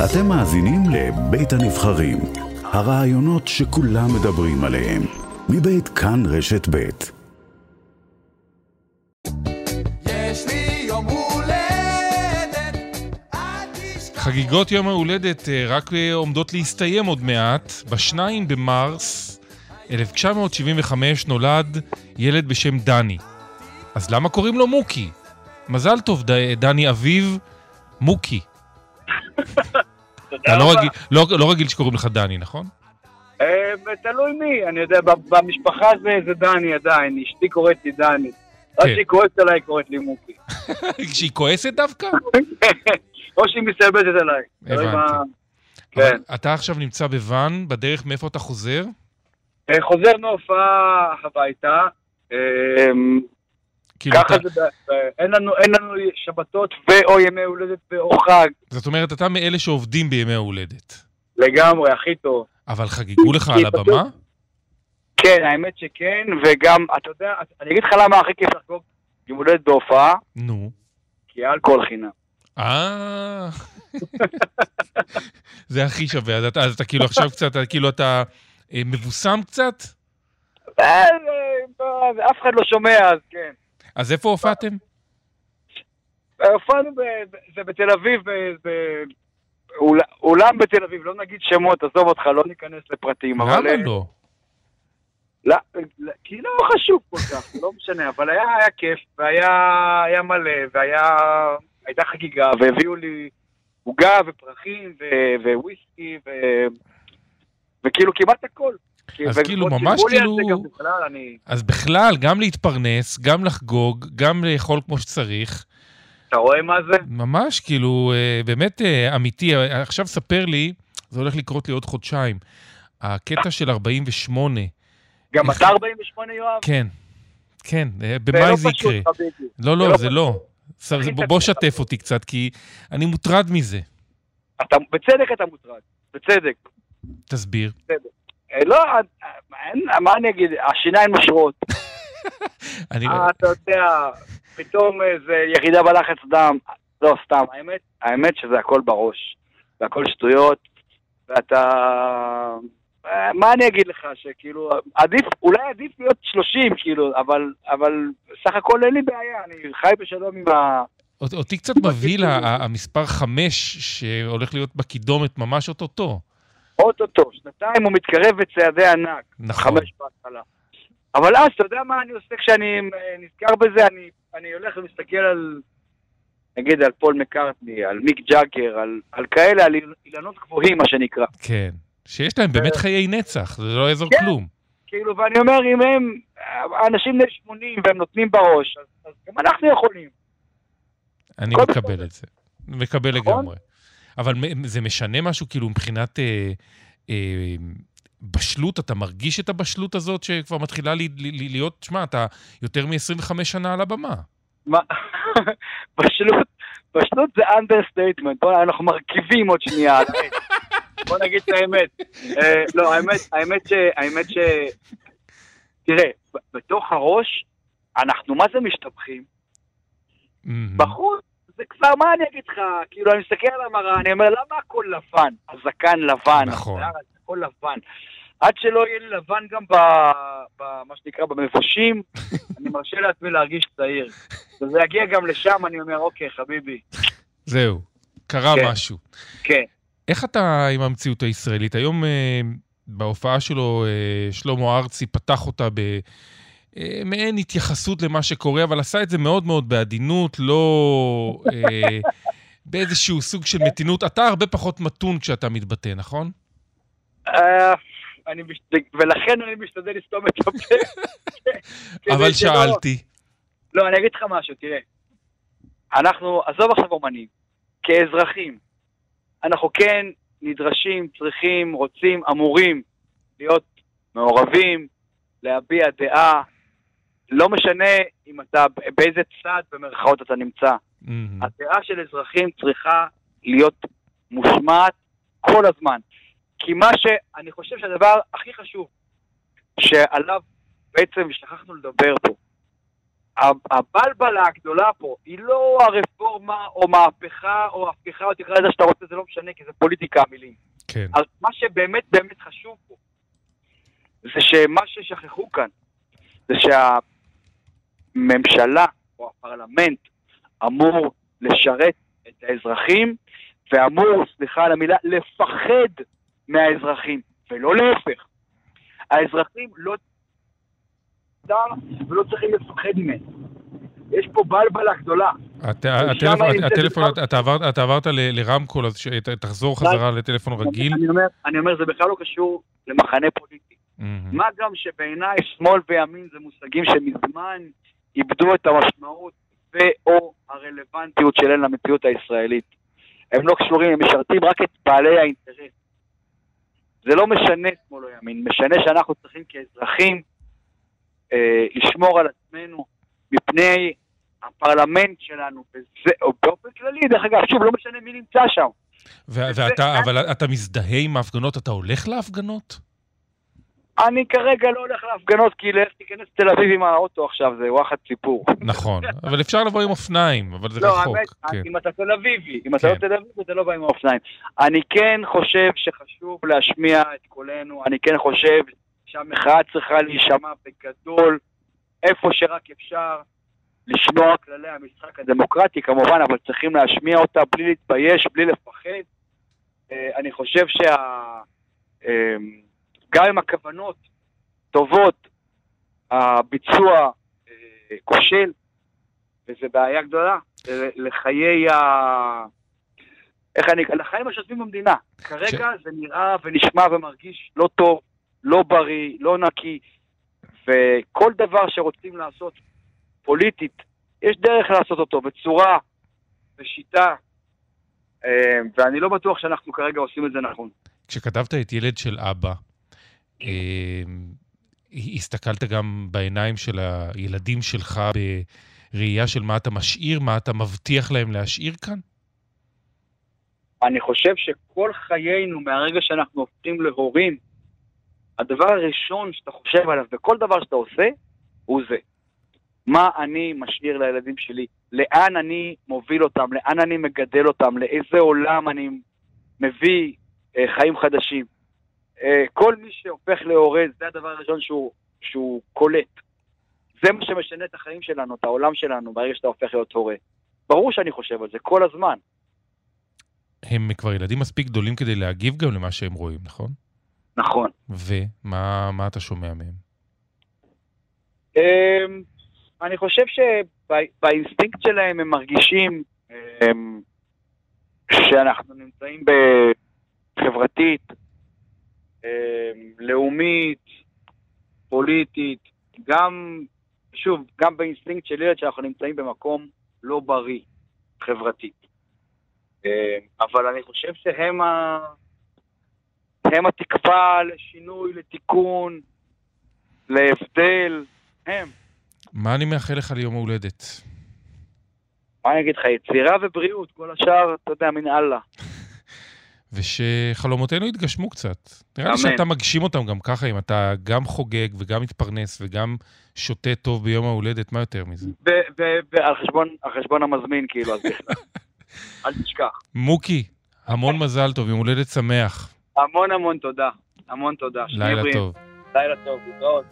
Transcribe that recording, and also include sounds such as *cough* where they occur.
אתם מאזינים לבית הנבחרים, הרעיונות שכולם מדברים עליהם, מבית כאן רשת בית. חגיגות יום ההולדת אה, רק אה, עומדות להסתיים עוד מעט. בשניים במרס 1975 נולד ילד בשם דני. אז למה קוראים לו מוקי? מזל טוב. דני אביב, מוקי. אתה לא רגיל, לא, לא רגיל שקוראים לך דני, נכון? אה, תלוי מי, אני יודע, במשפחה זה, זה דני עדיין, אשתי קוראת לי דני. רק כן. כשהיא כועסת עליי, קוראת לי מוקי. *laughs* כשהיא כועסת דווקא? *laughs* או שהיא מסתלבטת עליי. הבנתי. מה- כן. אתה עכשיו נמצא בוואן, בדרך מאיפה אתה חוזר? אה, חוזר מהופעה הביתה. אה, כאילו ככה אתה, זה, ב- אין לנו- אין לנו שבתות ו/או ימי הולדת ו/או חג. זאת אומרת, אתה מאלה שעובדים בימי ההולדת. לגמרי, הכי טוב. אבל חגיגו לך על הבמה? כן, האמת שכן, וגם, אתה יודע, אני אגיד לך למה הכי כיף לחגוג יום הולדת בהופעה, נו. כי אלכוהול חינם. אה... זה הכי שווה, אז אתה, אז אתה כאילו עכשיו קצת, כאילו אתה אה, מבוסם קצת? אה, זה- אף אחד לא שומע, אז כן. אז איפה הופעתם? הופענו, ב- ב- זה בתל אביב, אולם בתל אביב, לא נגיד שמות, עזוב אותך, לא ניכנס לפרטים. אבל, למה אה, לא? לא, לא, כי לא חשוב כל כך, *laughs* לא משנה, אבל היה, היה כיף, והיה היה מלא, והיה... הייתה חגיגה, והביאו לי עוגה ופרחים ו- וויסקי, ו- וכאילו כמעט הכל. אז כאילו, ממש כאילו- בכלל, אני... אז בכלל, גם להתפרנס, גם לחגוג, גם לאכול כמו שצריך, אתה רואה מה זה? ממש כאילו, אה, באמת אה, אמיתי. אה, עכשיו ספר לי, זה הולך לקרות לי עוד חודשיים, הקטע של 48, גם איך- אתה 48, יואב? כן, כן, אה, זה במאי לא זה פשוט, יקרה. לא, זה לא, לא זה. לא. בוא-. שתף אותי קצת, כי אני מוטרד מזה. אתה, בצדק אתה מוטרד, בצדק. תסביר. אה, לא, אה, מה אני אגיד, השיניים נושרות. *laughs* אני... אה, אתה יודע, פתאום איזה ירידה בלחץ דם. לא, סתם, האמת, האמת שזה הכל בראש. זה הכל שטויות, ואתה... אה, מה אני אגיד לך, שכאילו, עדיף, אולי עדיף להיות 30, כאילו, אבל, אבל סך הכל אין לי בעיה, אני חי בשלום עם ה... אות- אותי קצת מבהיל המספר חמש שהולך להיות בקידומת ממש אוטוטו. אוטוטו, שנתיים הוא מתקרב בצעדי ענק. נכון. חמש בהתחלה. אבל אז, אתה יודע מה אני עושה כשאני אה, נזכר בזה? אני, אני הולך ומסתכל על, נגיד, על פול מקארטני, על מיק ג'אגר, על, על כאלה, על אילנות- גבוהים, מה שנקרא. כן. שיש להם באמת חיי נצח, זה לא יעזור כן. כלום. כאילו, ואני אומר, אם הם אנשים בני 80 והם נותנים בראש, אז, אז גם אנחנו יכולים. אני מקבל. את זה. מקבל נכון? לגמרי. אבל זה משנה משהו, כאילו, מבחינת אה, אה, בשלות, אתה מרגיש את הבשלות הזאת שכבר מתחילה לי- לי- להיות, שמע, אתה יותר מ-25 שנה על הבמה. מה, *laughs* בשלות, בשלות זה understatement, בוא, אנחנו מרקיבים עוד שנייה. בוא נגיד את האמת. אה, לא, האמת, האמת ש... האמת ש... תראה, בתוך הראש, אנחנו מה זה משתבחים? בחוץ, זה כבר, מה אני אגיד לך? כאילו, אני מסתכל על המראה, אני אומר, למה הכל לבן? הזקן לבן, נכון. הכל לבן. עד שלא יהיה לי לבן גם ב... ב- מה שנקרא, במבושים, *laughs* אני מרשה לעצמי להרגיש צעיר. וזה יגיע גם לשם, אני אומר, אוקיי, חביבי, זהו, קרה כן. משהו. כן. איך אתה עם המציאות הישראלית? היום אה, בהופעה שלו, אה, שלמה ארצי פתח אותה במעין התייחסות למה שקורה, אבל עשה את זה מאוד מאוד בעדינות, לא אה, *laughs* באיזשהו סוג של מתינות. אתה הרבה פחות מתון כשאתה מתבטא, נכון? אה, אני משת... ולכן אני משתדל לסתום את הפה. *laughs* אבל שאלתי. לא, אני אגיד לך משהו, תראה. אנחנו, עזוב עכשיו אומנים, כאזרחים, אנחנו כן נדרשים, צריכים, רוצים, אמורים להיות מעורבים, להביע דעה, לא משנה אם אתה, באיזה צד במרכאות אתה נמצא. מהמם. הדעה של אזרחים צריכה להיות מושמעת כל הזמן. כי מה שאני חושב שהדבר הכי חשוב שעליו בעצם שכחנו לדבר פה, הבלבלה הגדולה פה היא לא הרפורמה או מהפכה או הפיכה או תקרא לזה שאתה רוצה, זה לא משנה, כי זה פוליטיקה המילים. כן. אז מה שבאמת באמת חשוב פה, זה שמה ששכחו כאן, זה שהממשלה או הפרלמנט אמור לשרת את האזרחים, ואמור, סליחה על המילה, לפחד מהאזרחים, ולא להפך. האזרחים לא ולא צריכים לפחד ממנו. יש פה בלבלה גדולה. אתה עברת לרמקול, אז תחזור חזרה לטלפון רגיל. אני אומר, זה בכלל לא קשור למחנה פוליטי. מה גם שבעיניי שמאל וימין זה מושגים שמזמן איבדו את המשמעות ו/או הרלוונטיות שלהם למציאות הישראלית. הם לא קשורים, הם משרתים רק את בעלי האינטרס. זה לא משנה שמאל או ימין, משנה שאנחנו צריכים כאזרחים אה, לשמור על עצמנו מפני הפרלמנט שלנו, וזה, או באופן כללי, דרך אגב, שוב, לא משנה מי נמצא שם. ואתה, אבל אתה מזדהה עם ההפגנות? אתה הולך להפגנות? אני כרגע לא הולך להפגנות, כי לך תיכנס תל אביב עם האוטו עכשיו, זה וואחד סיפור. נכון, אבל אפשר לבוא עם אופניים, אבל זה לא, רחוק. לא, האמת, כן. אם אתה תל אביבי, אם אתה לא כן. תל אביבי, אתה לא בא עם האופניים. אני כן חושב שחשוב להשמיע את קולנו, אני כן חושב שהמחאה צריכה להישמע בגדול, איפה שרק אפשר, לשמוע כללי המשחק הדמוקרטי כמובן, אבל צריכים להשמיע אותה בלי להתבייש, בלי לפחד. אה, אני חושב שה... אה, גם אם הכוונות טובות, הביצוע אה, כושל, וזו בעיה גדולה לחיי ה... איך אני... לחיים השוטפים במדינה. כרגע ש... זה נראה ונשמע ומרגיש לא טוב, לא בריא, לא נקי, וכל דבר שרוצים לעשות פוליטית, יש דרך לעשות אותו בצורה, בשיטה, אה, ואני לא בטוח שאנחנו כרגע עושים את זה נכון. כשכתבת את ילד של אבא, אה, הסתכלת גם בעיניים של הילדים שלך בראייה של מה אתה משאיר, מה אתה מבטיח להם להשאיר כאן? אני חושב שכל חיינו, מהרגע שאנחנו הופכים להורים, הדבר הראשון שאתה חושב עליו בכל דבר שאתה עושה, הוא זה. מה אני משאיר לילדים שלי? לאן אני מוביל אותם? לאן אני מגדל אותם? לאיזה עולם אני מביא אה, חיים חדשים? אה, כל מי שהופך להורה, זה הדבר הראשון שהוא, שהוא קולט. זה מה שמשנה את החיים שלנו, את העולם שלנו, ברגע שאתה הופך להיות הורה. ברור שאני חושב על זה, כל הזמן. הם כבר ילדים מספיק גדולים כדי להגיב גם למה שהם רואים, נכון? נכון. ומה אתה שומע מהם? Um, אני חושב שבאינסטינקט שלהם הם מרגישים um, שאנחנו נמצאים בחברתית, לאומית, פוליטית, גם, שוב, גם באינסטינקט של ילד שאנחנו נמצאים במקום לא בריא, חברתית. Um, אבל אני חושב שהם ה... הם התקווה לשינוי, לתיקון, להבדל, הם. מה אני מאחל לך ליום ההולדת? מה אני אגיד לך, יצירה ובריאות, כל השאר, אתה יודע, מן אללה. ושחלומותינו יתגשמו קצת. נראה לי שאתה מגשים אותם גם ככה, אם אתה גם חוגג וגם מתפרנס וגם שותה טוב ביום ההולדת, מה יותר מזה? ועל חשבון המזמין, כאילו, אז בכלל. *laughs* אל תשכח. מוקי, המון מזל טוב, יום הולדת שמח. המון המון תודה. המון תודה. לילה טוב. לילה טוב, להתראות.